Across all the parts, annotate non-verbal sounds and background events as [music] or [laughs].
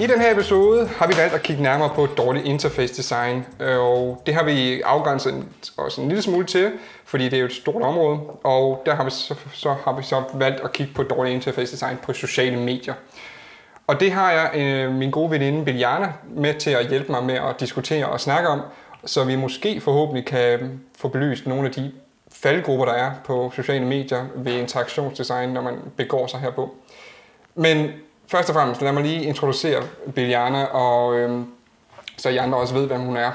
I den her episode har vi valgt at kigge nærmere på dårligt interface design, øh, og det har vi afgrænset også en lille smule til, fordi det er jo et stort område, og der har vi så, så, har vi så valgt at kigge på dårligt interface design på sociale medier. Og det har jeg øh, min gode veninde Biljana med til at hjælpe mig med at diskutere og snakke om, så vi måske forhåbentlig kan få belyst nogle af de faldgrupper, der er på sociale medier ved interaktionsdesign, når man begår sig herpå. Men først og fremmest, lad mig lige introducere Biljana, og øh, så I andre også ved, hvem hun er.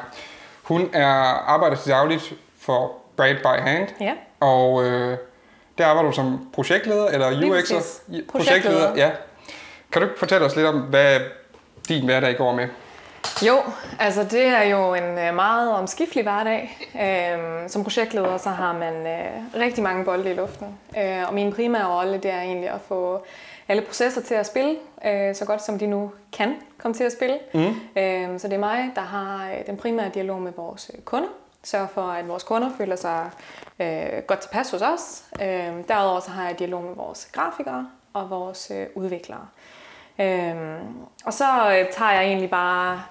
Hun er arbejder til dagligt for Bright by Hand, Ja. og øh, der arbejder du som projektleder, eller UX'er? Ja, Projektleder. ja. Kan du fortælle os lidt om, hvad din hverdag går med? Jo, altså det er jo en øh, meget omskiftelig hverdag. Øhm, som projektleder så har man øh, rigtig mange bolde i luften. Øh, og min primære rolle det er egentlig at få alle processer til at spille, øh, så godt som de nu kan komme til at spille. Mm. Øh, så det er mig, der har øh, den primære dialog med vores øh, kunder. Sørger for, at vores kunder føler sig øh, godt tilpas hos os. Øh, derudover så har jeg dialog med vores grafikere og vores øh, udviklere. Øhm, og så øh, tager jeg egentlig bare...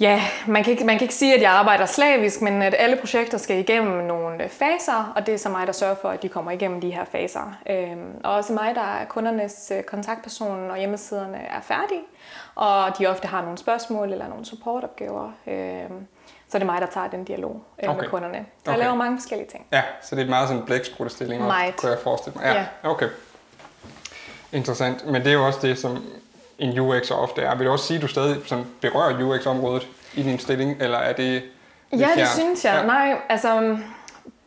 Ja, man kan, ikke, man kan ikke sige, at jeg arbejder slavisk, men at alle projekter skal igennem nogle øh, faser, og det er så mig, der sørger for, at de kommer igennem de her faser. Øhm, og også mig, der er kundernes øh, kontaktperson, når hjemmesiderne er færdige, og de ofte har nogle spørgsmål eller nogle supportopgaver. Øhm, så er det mig, der tager den dialog øh, Okay. med kunderne. Så Okay. jeg laver mange forskellige ting. Ja, så det er meget sådan en Meget. kunne jeg forestille mig. Ja, Ja. okay. Interessant. Men det er jo også det, som en UX'er ofte er. Vil du også sige, at du stadig sådan berører UX-området i din stilling, eller er det lidt Ja, det synes jeg. Ja. Nej, altså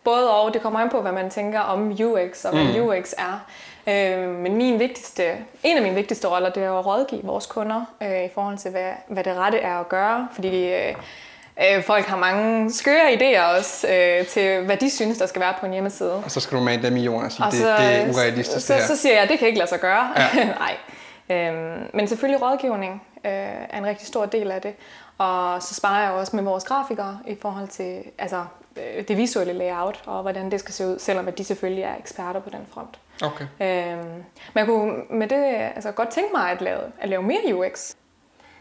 både og. Det kommer an på, hvad man tænker om UX og hvad mm. UX er. Øh, men min vigtigste, en af mine vigtigste roller, det er at rådgive vores kunder øh, i forhold til, hvad, hvad det rette er at gøre. Fordi øh, øh, folk har mange skøre idéer også øh, til, hvad de synes, der skal være på en hjemmeside. Og så skal du med dem i jorden og sige, Og det, så, det er urealistisk så, det her. så siger jeg, det kan ikke lade sig gøre. Ja. [laughs] Nej. Øhm, men selvfølgelig rådgivning øh, er en rigtig stor del af det. Og så sparer jeg også med vores grafikere i forhold til altså, øh, det visuelle layout og hvordan det skal se ud, selvom at de selvfølgelig er eksperter på den front. Okay. Øhm, men jeg kunne med det altså, godt tænke mig at lave, at lave mere UX.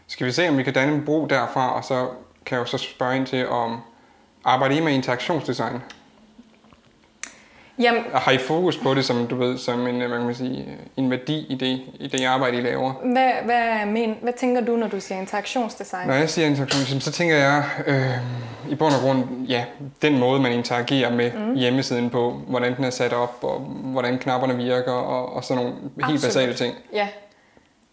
Skal vi se, om vi kan danne en bro derfra, og så kan jeg jo så spørge ind til, om arbejder I med interaktionsdesign? Jamen, Har I fokus på det som, du ved, som en, kan man sige, en værdi i det, i det arbejde, I laver? hvad, hvad, men, hvad tænker du, når du siger interaktionsdesign? Når jeg siger interaktion, så tænker jeg øh, i bund og grund, ja, den måde, man interagerer med mm. hjemmesiden på, hvordan den er sat op, og hvordan knapperne virker, og, og sådan nogle helt Absolut. basale ting. Ja,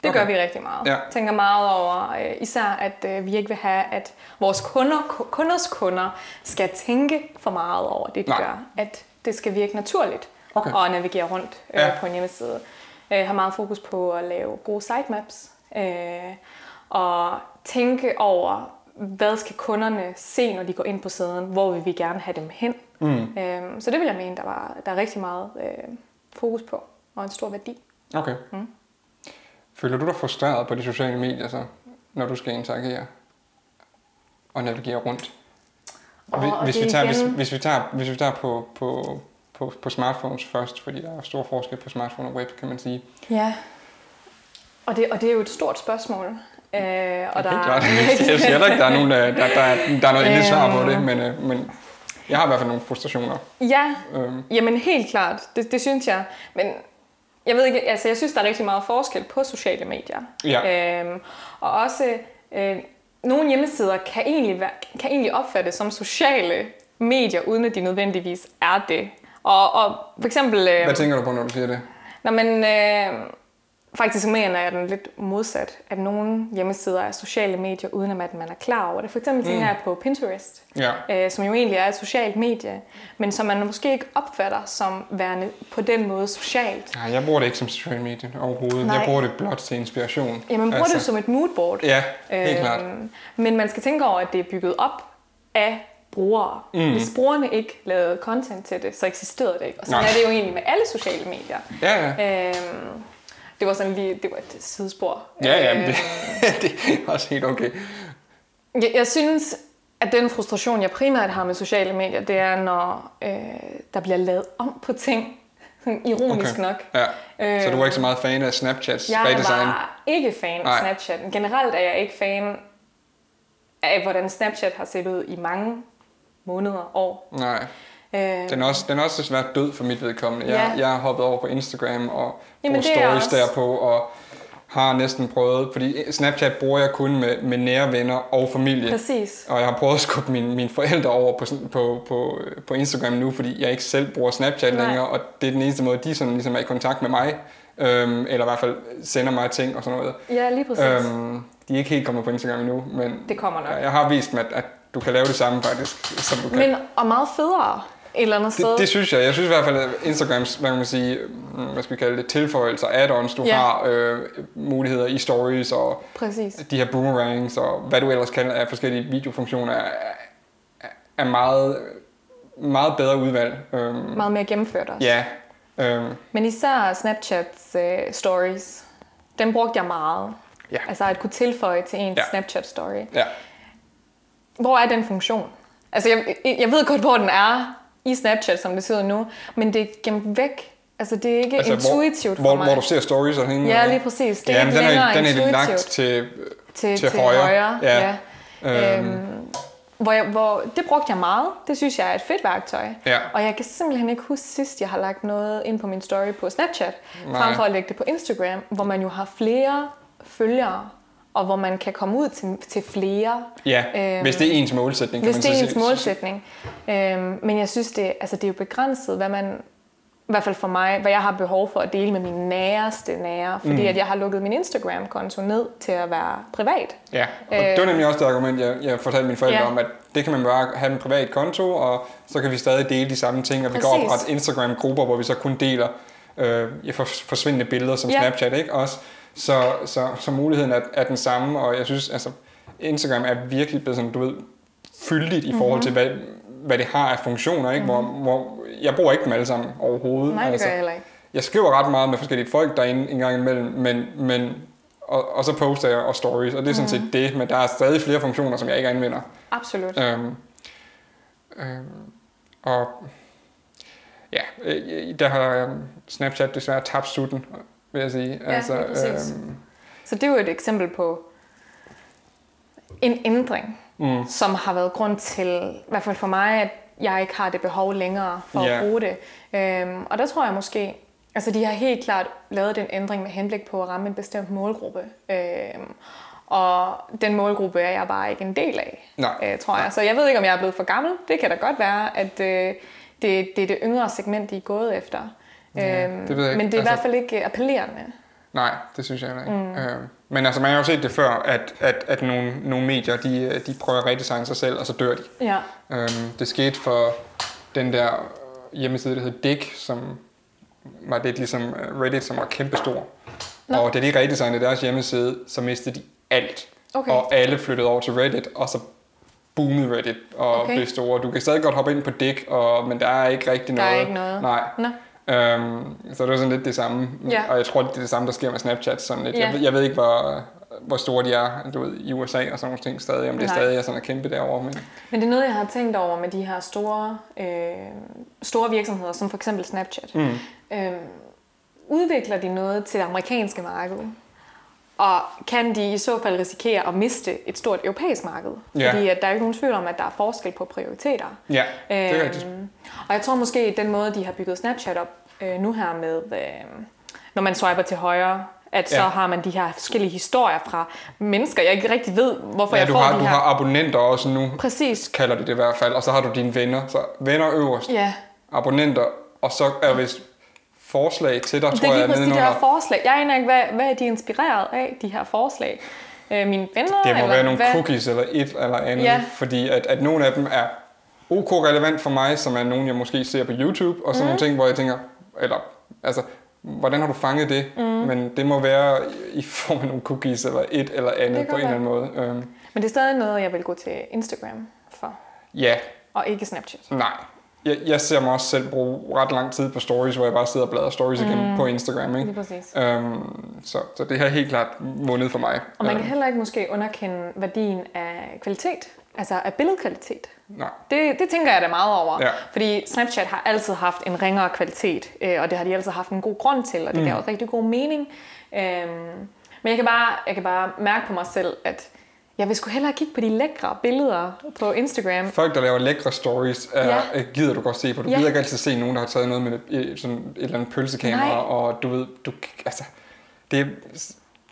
det Okay. gør vi rigtig meget. Ja. Tænker meget over, øh, især at øh, vi ikke vil have, at vores kunder, ku- kunders kunder skal tænke for meget over det, de Nej. gør. At det skal virke naturligt Okay. at navigere rundt øh, Ja. på en hjemmeside. Jeg har meget fokus på at lave gode sitemaps, øh, og tænke over, hvad skal kunderne se, når de går ind på siden? Hvor vil vi gerne have dem hen? Mm. Øh, så det vil jeg mene, der, var, der er rigtig meget øh, fokus på, og en stor værdi. Okay. Mm. Føler du dig frustreret på de sociale medier, så, når du skal interagere og navigere rundt? Og Og hvis, det vi tager, hvis, igen- hvis vi tager, hvis vi tager på, på, på, på smartphones først, fordi der er stor forskel på smartphone og web, kan man sige. Ja, og det, og det er jo et stort spørgsmål. Øh, og der Helt klart. Jeg siger ikke, der er, nogen, der, der, der, er, der er noget endeligt svar på Øhm. det, men, øh, men jeg har i hvert fald nogle frustrationer. Ja, Øhm, jamen helt klart. Det, det synes jeg. Men jeg ved ikke, altså jeg synes, der er rigtig meget forskel på sociale medier. Ja. Øhm, og også øh, nogle hjemmesider kan egentlig, være, kan egentlig opfattes som sociale medier, uden at de nødvendigvis er det. Og, og for eksempel... Øh, hvad tænker du på, når du siger det? Nå, men øh, faktisk mener jeg den lidt modsat, at nogle hjemmesider er sociale medier, uden at man er klar over det. For eksempel tænker jeg på Pinterest, Ja. øh, som jo egentlig er et socialt medie, men som man måske ikke opfatter som værende på den måde socialt. Nej, jeg bruger det ikke som social medie overhovedet. Nej. Jeg bruger det blot til inspiration. Ja, man bruger altså, det som et moodboard. Ja, helt klart. Men man skal tænke over, at det er bygget op af brugere. Mm. Hvis brugerne ikke lavede content til det, så eksisterede det ikke. Og sådan Nej. er det jo egentlig med alle sociale medier. Ja, ja. Øhm, det var sådan lige, det var et sidespor. Ja, ja, men det, [laughs] det er også helt okay. Jeg, jeg synes, at den frustration, jeg primært har med sociale medier, det er, når øh, der bliver lavet om på ting, Sådan ironisk okay. nok. Ja. Øh, så du er ikke så meget fan af Snapchats jeg redesign? Jeg var ikke fan af Snapchat. Generelt er jeg ikke fan af, hvordan Snapchat har set ud i mange måneder, år. Nej. Øh, den, er også, den er også svært død for mit vedkommende. Ja. Jeg, jeg har hoppet over på Instagram og brugt stories derpå, og har næsten prøvet, fordi Snapchat bruger jeg kun med, med nære venner og familie. Præcis. Og jeg har prøvet at skubbe mine, mine forældre over på, på, på, på Instagram nu, fordi jeg ikke selv bruger Snapchat Nej. længere, og det er den eneste måde, de sådan ligesom er i kontakt med mig, øhm, eller i hvert fald sender mig ting og sådan noget. Ja, lige præcis. Øhm, de er ikke helt kommet på Instagram endnu, men det kommer nok. Jeg, jeg har vist dem, at, at du kan lave det samme faktisk, som du kan. Men, og meget federe et eller andet sted. Det, det synes jeg. Jeg synes i hvert fald, at Instagrams, hvad kan man sige, mm, hvad skal vi kalde det, tilføjelser, add-ons, du ja. har øh, muligheder i stories og Præcis. de her boomerangs og hvad du ellers kan af forskellige videofunktioner er, er meget, meget bedre udvalg. Øhm, meget mere gennemført også. Ja. Øhm, Men især Snapchats øh, stories, den brugte jeg meget. Ja. Altså at kunne tilføje til en ja. Snapchat story. Ja. Hvor er den funktion? Altså jeg, jeg ved godt, hvor den er, i Snapchat, som det ser ud nu, men det er gemt væk. Altså, det er ikke altså, intuitivt hvor, for mig. Hvor du ser stories og hende. Ja, lige præcis. Det er ja, ikke den er, den er lagt til, til, til, til højre. højre. Ja. ja. Øhm. Øhm, hvor, jeg, hvor det brugte jeg meget. Det synes jeg er et fedt værktøj. Ja. Og jeg kan simpelthen ikke huske sidst, jeg har lagt noget ind på min story på Snapchat, Nej. frem for at lægge det på Instagram, hvor man jo har flere følgere og hvor man kan komme ud til, til flere. Ja, øhm, hvis det er ens målsætning. Kan hvis man det er ens målsætning. Øhm, men jeg synes, det, altså, det er jo begrænset, hvad man, i hvert fald for mig, hvad jeg har behov for at dele med mine næreste nære, fordi mm. at jeg har lukket min Instagram-konto ned til at være privat. Ja, og øh, det var nemlig også det argument, jeg, jeg fortalte mine forældre ja. om, at det kan man bare have en privat konto, og så kan vi stadig dele de samme ting, og vi Præcis. kan oprette Instagram-grupper, hvor vi så kun deler øh, forsvindende billeder som ja. Snapchat, ikke? Også, så, så, så muligheden er, er den samme, og jeg synes, altså, Instagram er virkelig blevet sådan, du ved, fyldigt i forhold til, mm-hmm. hvad, hvad det har af funktioner, ikke? Mm-hmm. Hvor, hvor, jeg bruger ikke dem alle sammen overhovedet. Nej, det altså, gør jeg heller ikke. Jeg skriver ret meget med forskellige folk derinde en gang imellem, men, men og, og så poster jeg og stories, og det er sådan set mm. det, men der er stadig flere funktioner, som jeg ikke anvender. Absolut. Øhm, øhm, og ja, øh, der har Snapchat desværre tabt sutten vil jeg sige. Ja, altså, øhm, så det er jo et eksempel på en ændring, mm. som har været grund til, i hvert fald for mig, at jeg ikke har det behov længere for yeah. at bruge det. Øhm, og der tror jeg måske, altså de har helt klart lavet den ændring med henblik på at ramme en bestemt målgruppe. Øhm, og den målgruppe er jeg bare ikke en del af, Nej. Øh, tror jeg. Så jeg ved ikke, om jeg er blevet for gammel. Det kan da godt være, at øh, det, det er det yngre segment, de er gået efter. Ja, øhm, det ved jeg ikke. Men det er altså, i hvert fald ikke appellerende. Nej, det synes jeg ikke. Mm. Øhm, men altså, man har jo set det før, at, at, at nogle, nogle medier, de, de prøver at redesigne sig selv, og så dør de. Ja. Øhm, det skete for den der hjemmeside, der hedder Dick, som var lidt ligesom øh, Reddit, som var kæmpestor. Nå. Og da de redesignede deres hjemmeside, så mistede de alt. Okay. Og alle flyttede over til Reddit, og så boomede Reddit og okay. blev store. Du kan stadig godt hoppe ind på Dick, og, men der er ikke rigtig noget. Der er ikke noget. Nej. Nå. Øhm, så det er sådan lidt det samme. Ja. Og jeg tror, det er det samme, der sker med Snapchat. Sådan lidt. Ja. Jeg, jeg ved ikke, hvor, hvor store de er du ved, i USA og sådan nogle ting stadig. Om det Nej. stadig er sådan at kæmpe derovre. Men... men det er noget, jeg har tænkt over med de her store, øh, store virksomheder, som for eksempel Snapchat. Mm. Øh, udvikler de noget til det amerikanske marked? Og kan de i så fald risikere at miste et stort europæisk marked? Ja. Fordi at der er ikke nogen tvivl om, at der er forskel på prioriteter. Ja, det er rigtigt. Øhm, og jeg tror måske, at den måde, de har bygget Snapchat op øh, nu her med, øh, når man swiper til højre, at så ja. har man de her forskellige historier fra mennesker, jeg ikke rigtig ved, hvorfor ja, jeg du får har, de du her. har abonnenter også nu, Præcis. kalder de det i hvert fald, og så har du dine venner. Så venner øverst, ja. abonnenter, og så er vist forslag til dig, det tror jeg. Det er de her forslag. Jeg aner ikke, hvad, hvad er de inspireret af, de her forslag? Øh, mine venner? Det må eller være nogle hvad? cookies eller et eller andet, Ja. fordi at, at nogle af dem er ok relevant for mig, som er nogen, jeg måske ser på YouTube, og sådan mm. nogle ting, hvor jeg tænker, eller, altså, hvordan har du fanget det? Mm. Men det må være i form af nogle cookies eller et eller andet på en eller anden måde. Øhm, Men det er stadig noget, jeg vil gå til Instagram for, ja, og ikke Snapchat. nej. Jeg, jeg ser mig også selv bruge ret lang tid på stories, hvor jeg bare sidder og bladrer stories igen på Instagram. Ikke? Lige præcis. Øhm, så, så det har helt klart vundet for mig. Og man kan Øhm, heller ikke måske underkende værdien af kvalitet altså af billedkvalitet. Nej. Det, det tænker jeg da meget over. Ja. Fordi Snapchat har altid haft en ringere kvalitet, øh, og det har de altid haft en god grund til, og det mm. gav også rigtig god mening. Øhm, men jeg kan, bare, jeg kan bare mærke på mig selv, at jeg vil sgu hellere kigge på de lækre billeder på Instagram. Folk, der laver lækre stories, er, Ja. ja. gider du godt se på. Du Ja. gider ikke altid se nogen, der har taget noget med et, sådan et eller andet pølsekamera, Nej. og du ved, du, altså, det,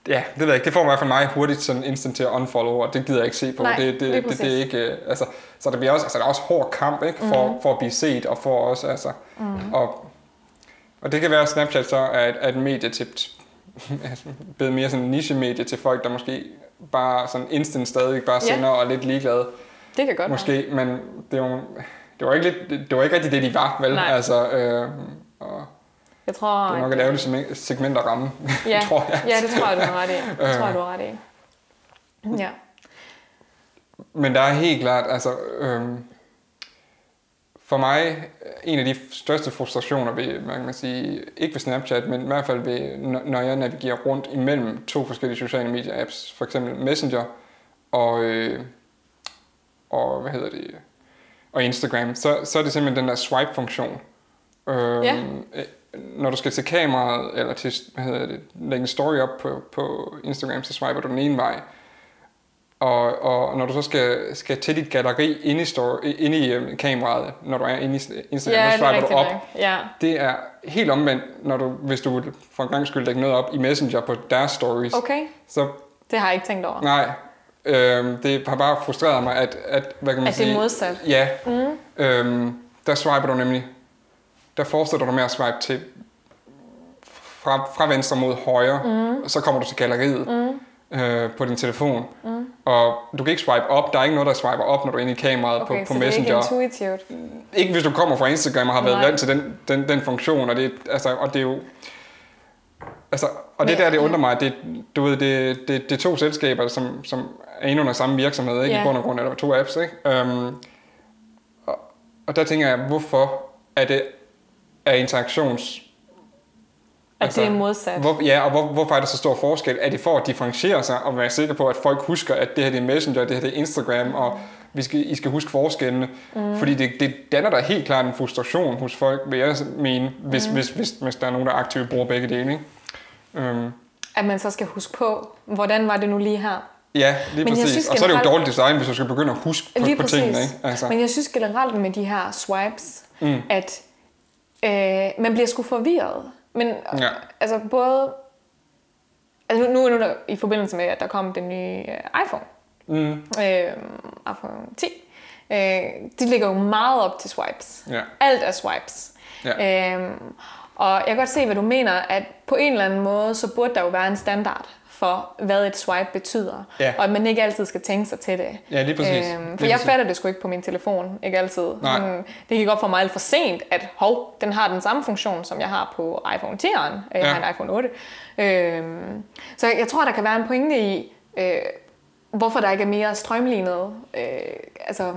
ja, det ved jeg ikke, det får mig fald mig hurtigt sådan instant til at unfollow, og det gider jeg ikke se på. Nej, det, det, det, det, er ikke, øh, altså, så der bliver også, altså, der er også hård kamp, ikke, for, mm. for at blive set, og for også, altså, mm. og, og det kan være, at Snapchat så er et, er et medie til, [laughs] altså, blevet mere sådan en niche-medie til folk, der måske bare sådan instant stadig bare Ja. sender og er lidt ligeglade. Det kan godt være. Måske, men det var, det var, ikke, lidt, det var ikke rigtig det, de var, vel? Nej. Altså, øh, og Jeg tror, det var nok et ærgerligt segment- segment at ramme, [laughs] ja, tror jeg. ja, det tror jeg, du har ret i. Det Øh. tror jeg, du har ret i. Ja. Men der er helt klart, altså, øhm, for mig, en af de største frustrationer ved, man kan sige, ikke ved Snapchat, men i hvert fald ved, når jeg navigerer rundt imellem to forskellige sociale medier-apps, for eksempel Messenger og, øh, og hvad hedder det, og Instagram, så, så er det simpelthen den der swipe-funktion. Øhm, Ja. øh, Når du skal til kameraet, eller til, hvad hedder det, lægge en story op på, på Instagram, så swiper du den ene vej. Og, og når du så skal, skal til dit galleri inde i, story, inde i øhm, kameraet, når du er inde i Instagram, Ja, så er swiper du op. nok. Ja. Det er helt omvendt, når du, hvis du for en gang skyld lægge noget op i Messenger på deres stories. Okay, Så det har jeg ikke tænkt over. nej, øhm, det har bare frustreret mig, at, at hvad kan man At det er sige? modsat. Ja, mm. øhm, der swiper du nemlig, der fortsætter du med at swipe til fra, fra venstre mod højre, mm. og så kommer du til galleriet mm. øh, på din telefon. Mm. Og du kan ikke swipe op, der er ikke noget, der swiper op, når du er inde i kameraet Okay, på, på så det er ikke Messenger. intuitivt. Ikke hvis du kommer fra Instagram og har været Nej. vant til den, den, den funktion, og det, altså, og det er jo... Altså, og det Men- der, det undrer mig, det, du ved, det, det, det er to selskaber, som, som er inde under samme virksomhed, ikke? Ja. i bund og grund, eller to apps, ikke? Um, og, og der tænker jeg, hvorfor er det er interaktions... At det er modsat. Hvor, ja, og hvor, hvorfor er der så stor forskel? Er det for at differentiere sig og være sikker på, at folk husker, at det her det er Messenger, det her det er Instagram, og vi skal, I skal huske forskellene? Mm. Fordi det, det danner der helt klart en frustration hos folk, vil jeg mene, hvis, mm. hvis, hvis, hvis der er nogen, der aktivt bruger begge dele. Ikke? Um, At man så skal huske på, hvordan var det nu lige her? ja, lige Men præcis. synes og så er det jo dårligt design, hvis du skal begynde at huske på, Lige på præcis. tingene. Ikke? Altså, Men jeg synes generelt med de her swipes, Mm. at øh, man bliver sgu forvirret. Men Ja. altså både... Altså nu, nu er der i forbindelse med, at der kom den nye øh, iPhone, mm, øh, iPhone 10, øh, de ligger jo meget op til swipes. ja. Alt er swipes. Ja. Øhm, og jeg kan godt se, hvad du mener, at på en eller anden måde, så burde der jo være en standard for, hvad et swipe betyder. Ja. Og at man ikke altid skal tænke sig til det. Ja, lige præcis. Øhm, for Lige jeg præcis. fatter det sgu ikke på min telefon, ikke altid. Nej. Men det gik op for mig alt for sent, at hov, den har den samme funktion, som jeg har på iPhone 10'eren. Jeg Ja. har en iPhone 8. Øhm, så jeg tror, der kan være en pointe i, øh, hvorfor der ikke er mere strømlignet, øh, altså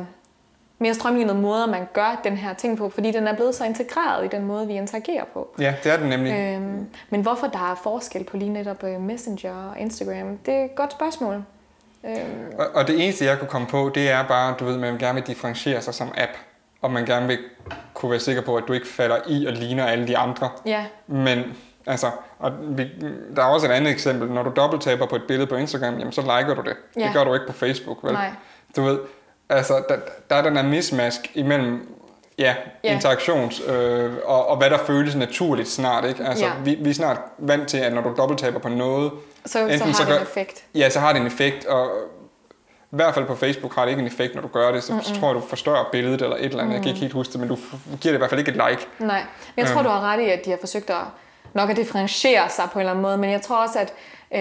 mere strømlignede måder, man gør den her ting på, fordi den er blevet så integreret i den måde, vi interagerer på. ja, det er den nemlig. Øhm, men hvorfor der er forskel på lige netop øh, Messenger og Instagram, det er et godt spørgsmål. Øhm, Og, og det eneste, jeg kunne komme på, det er bare, du ved, man gerne vil differentiere sig som app. Og man gerne vil kunne være sikker på, at du ikke falder i og ligner alle de andre. ja, Men altså, og vi, der er også et andet eksempel. Når du dobbelttaber på et billede på Instagram, jamen så liker du det. Ja. Det gør du ikke på Facebook, vel? nej. Du ved, altså, der, der er den her mismatch imellem ja, Ja. interaktions øh, og, og hvad der føles naturligt snart, ikke? Altså, Ja. vi, vi er snart vant til, at når du dobbelttaber på noget, Så, så Enten har så det en gør- effekt. Ja, så har det en effekt, og i hvert fald på Facebook har det ikke en effekt, når du gør det. Så mm tror jeg, du forstørrer billedet eller et eller andet. Jeg kan ikke helt huske det, men du giver det i hvert fald ikke et like. Nej, men jeg tror, Øhm. du har ret i, at de har forsøgt at nok at differentiere sig på en eller anden måde, men jeg tror også, at øh,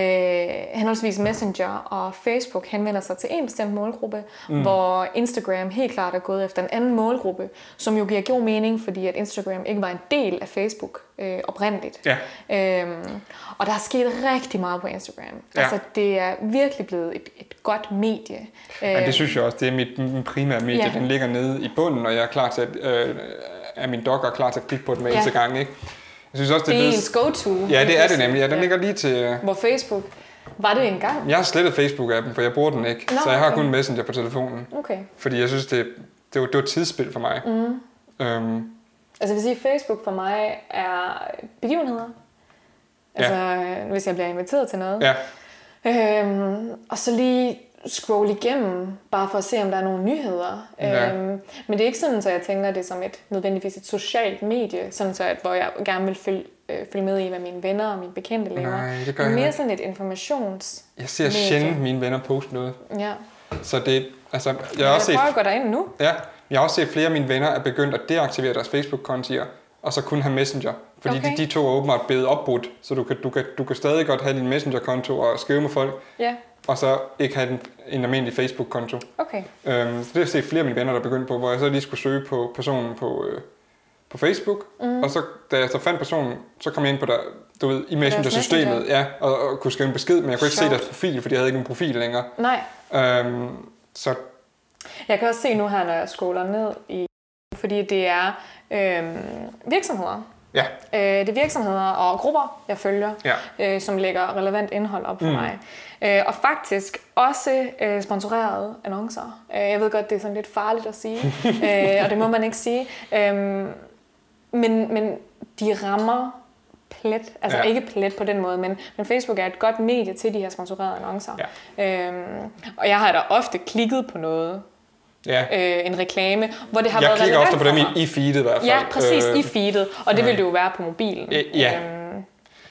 henholdsvis Messenger og Facebook henvender sig til en bestemt målgruppe, mm. hvor Instagram helt klart er gået efter en anden målgruppe, som jo giver god mening, fordi at Instagram ikke var en del af Facebook øh, oprindeligt. Ja. Øhm, og der er sket rigtig meget på Instagram. Ja. Altså, det er virkelig blevet et, et godt medie. Ja, det synes jeg også, det er mit, primære medie. Ja. Den ligger nede i bunden, og jeg er klar til at, øh, er min dog er klar til at klikke på den hver Ja. eneste gang. Ikke? Jeg synes også, det, det er ens go-to. Ja, det er det nemlig. Ja, den ligger lige til... øh, Hvor Facebook, Var det engang? Jeg har slettet Facebook-appen, for jeg bruger den ikke. Nå, så jeg har okay. kun Messenger på telefonen. Okay. Fordi jeg synes, det, det, var, det var et tidsspil for mig. Mm. Øhm, Altså jeg vil sige, Facebook for mig er begivenheder. Altså ja. hvis jeg bliver inviteret til noget. ja, Øhm, og så lige scroll igennem, bare for at se, om der er nogle nyheder. Ja. Øhm, men det er ikke sådan, så jeg tænker det som et nødvendigvis et socialt medie, sådan så at, hvor jeg gerne vil følge, øh, følge med i, hvad mine venner og mine bekendte laver. Nej, det gør Men jeg mere ikke. sådan et informations... jeg ser sjældent mine venner poste noget. Ja. Så det, altså, jeg har Jeg, også set, jeg prøver at gå derind nu. ja, jeg har også set at flere af mine venner er begyndt at deaktivere deres Facebook-kontier, og så kun have Messenger. Fordi Okay. de, de to er åbenbart blevet opbrudt, så du kan, du, kan, du kan stadig godt have din Messenger-konto og skrive med folk, Ja, og så ikke have en, en almindelig Facebook-konto. okay. Øhm, så det har jeg set flere af mine venner, der er begyndt på, hvor jeg så lige skulle søge på personen på, øh, på Facebook, mm. og så da jeg så fandt personen, så kom jeg ind på der, du ved, i Messenger-systemet, Messenger. ja, og, og kunne skrive en besked, men jeg kunne ikke se deres profil, fordi jeg havde ikke en profil længere. Nej, Øhm, så jeg kan også se nu her, når jeg scroller ned i... Fordi det er øhm, virksomheder. Ja, Øh, det er virksomheder og grupper, jeg følger, ja, øh, som lægger relevant indhold op for mm. mig. Øh, og faktisk også øh, sponsorerede annoncer. Øh, jeg ved godt, det er sådan lidt farligt at sige, [laughs] øh, og det må man ikke sige. Øh, men, men de rammer plet, altså Ja. ikke plet på den måde, men, men Facebook er et godt medie til de her sponsorerede annoncer. Ja. Øhm, og jeg har da ofte klikket på noget, ja. øh, en reklame, hvor det har Jeg været klikker relevant ofte på dem i, i feedet i hvert fald. Ja, præcis, Øh, i feedet, og det vil det jo være på mobilen. Øh, ja. Øhm,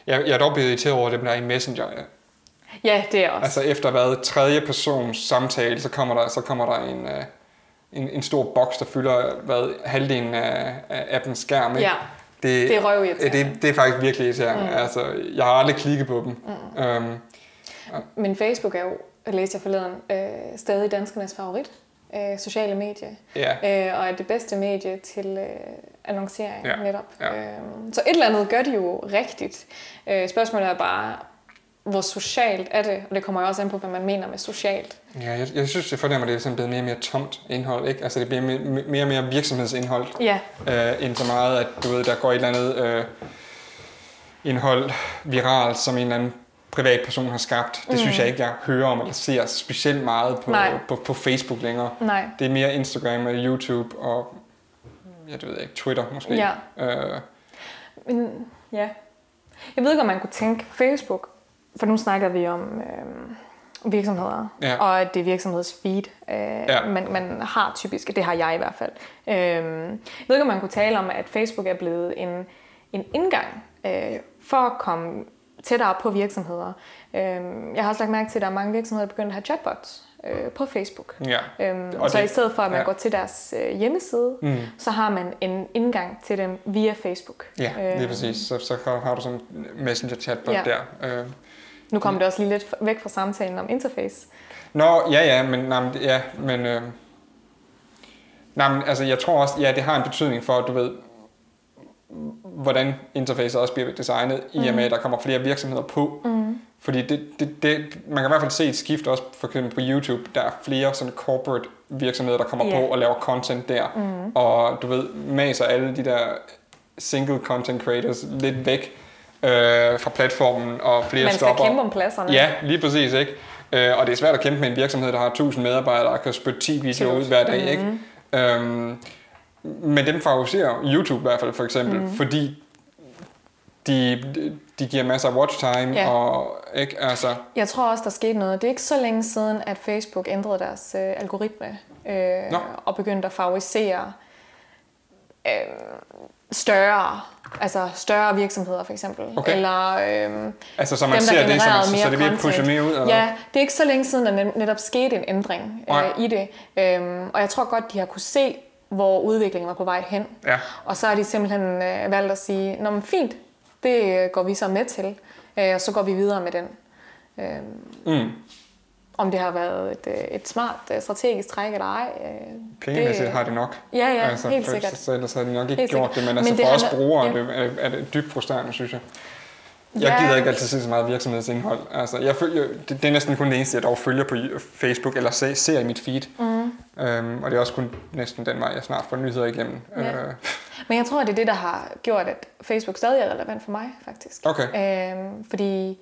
jeg, jeg er dog blevet irriteret over dem, der er i Messenger. Ja. ja, det er også. Altså efter hvad tredje persons samtale, så kommer der, så kommer der en, øh, en, en stor boks, der fylder hvad, halvdelen af, af appens skærm. Ikke? Ja, det, det er røvirriterende. det, det er faktisk virkelig irriterende. Mm. Altså, jeg har aldrig klikket på dem. Mm. Øhm, Men Facebook er jo, læste jeg forleden, øh, stadig danskernes favorit øh, sociale medie. ja. Øh, og er det bedste medie til øh, annoncering Ja, netop. ja. Øh, så et eller andet gør de jo rigtigt. Øh, spørgsmålet er bare, hvor socialt er det? Og det kommer jo også an på, hvad man mener med socialt. ja jeg, jeg synes, det fornemmer, at det er sådan blevet mere og mere tomt indhold. Ikke? Altså det bliver mere, mere og mere virksomhedsindhold. Ja, øh, end så meget, at du ved, der går et eller andet øh, indhold viralt, som en eller anden privatperson har skabt. Det mm. synes jeg ikke, jeg hører om eller ser specielt meget på, Nej. på, på Facebook længere. nej. Det er mere Instagram og YouTube og jeg ved ikke, Twitter måske. Ja. Øh, Men, ja. Jeg ved ikke, om man kunne tænke Facebook, for nu snakker vi om øh, virksomheder, Ja. og at det er virksomhedsfeed, øh, Ja. man, man har typisk, det har jeg i hvert fald. Øh, jeg ved ikke, om man kunne tale om, at Facebook er blevet en, en indgang øh, for at komme tættere på virksomheder. Øh, jeg har også lagt mærke til, at der er mange virksomheder, der begynder at have chatbots øh, på Facebook. ja. Øhm, Og så det- i stedet for, at man ja. ja. går til deres øh, hjemmeside, Mm. så har man en indgang til dem via Facebook. Ja, lige Øhm, præcis. Så, så har- har du sådan en messenger-chatbot Ja. der. Øh. Nu kommer det også lige lidt væk fra samtalen om interface. Nå, ja, ja, men, nej, men, ja, men, øh, nej, men altså, jeg tror også, ja, det har en betydning for, du ved, hvordan interfacet også bliver designet, i og med, at der kommer flere virksomheder på. Mm. Fordi det, det, det, man kan i hvert fald se et skift også, for eksempel på YouTube, der er flere sådan corporate virksomheder, der kommer Ja. på og laver content der. Mm. Og du ved, maser alle de der single content creators lidt væk øh, fra platformen, og flere Man skal stopper. kæmpe om pladserne. Ja, lige præcis, ikke? Øh, og det er svært at kæmpe med en virksomhed, der har 1000 medarbejdere, og kan spytte 10 videoer ud hver dag, ikke? Øhm, men den favoriserer YouTube i hvert fald, for eksempel, mm. fordi de, de giver masser af watch time, Ja. og ikke, altså, Jeg tror også, der skete noget. Det er ikke så længe siden, at Facebook ændrede deres øh, algoritme øh, Nå. og begyndte at favorisere øh, større, altså større virksomheder for eksempel. Okay. Eller øh, altså, så man dem, der ser det, genererede man, så, mere det pusher content. mere ud, eller? Ja, det er ikke så længe siden, net- netop skete en ændring øh, i det. Øhm, og jeg tror godt, de har kunne se, hvor udviklingen var på vej hen. Ja. Og så har de simpelthen øh, valgt at sige, Nå, men fint, det øh, går vi så med til, øh, og så går vi videre med den. Øhm, Mm. om det har været et, øh, et smart øh, strategisk træk eller ej. Øh, Pengemæssigt har det nok. Ja, ja, helt for, sikkert. Så, ellers havde de nok ikke Helt gjort sikkert. det, men altså Men det for os brugere ja. er, det, er, er det dybt frustrerende, synes jeg. Jeg Ja. gider ikke altid se så meget virksomhedsindhold. Altså, jeg følger, det, det er næsten kun det eneste, jeg dog følger på Facebook, eller ser, ser i mit feed. Mm. Øhm, og det er også kun næsten den vej, jeg snart får nyheder igennem. Ja. Øh, Men jeg tror, det er det, der har gjort, at Facebook stadig er relevant for mig, faktisk. Okay. Øhm, fordi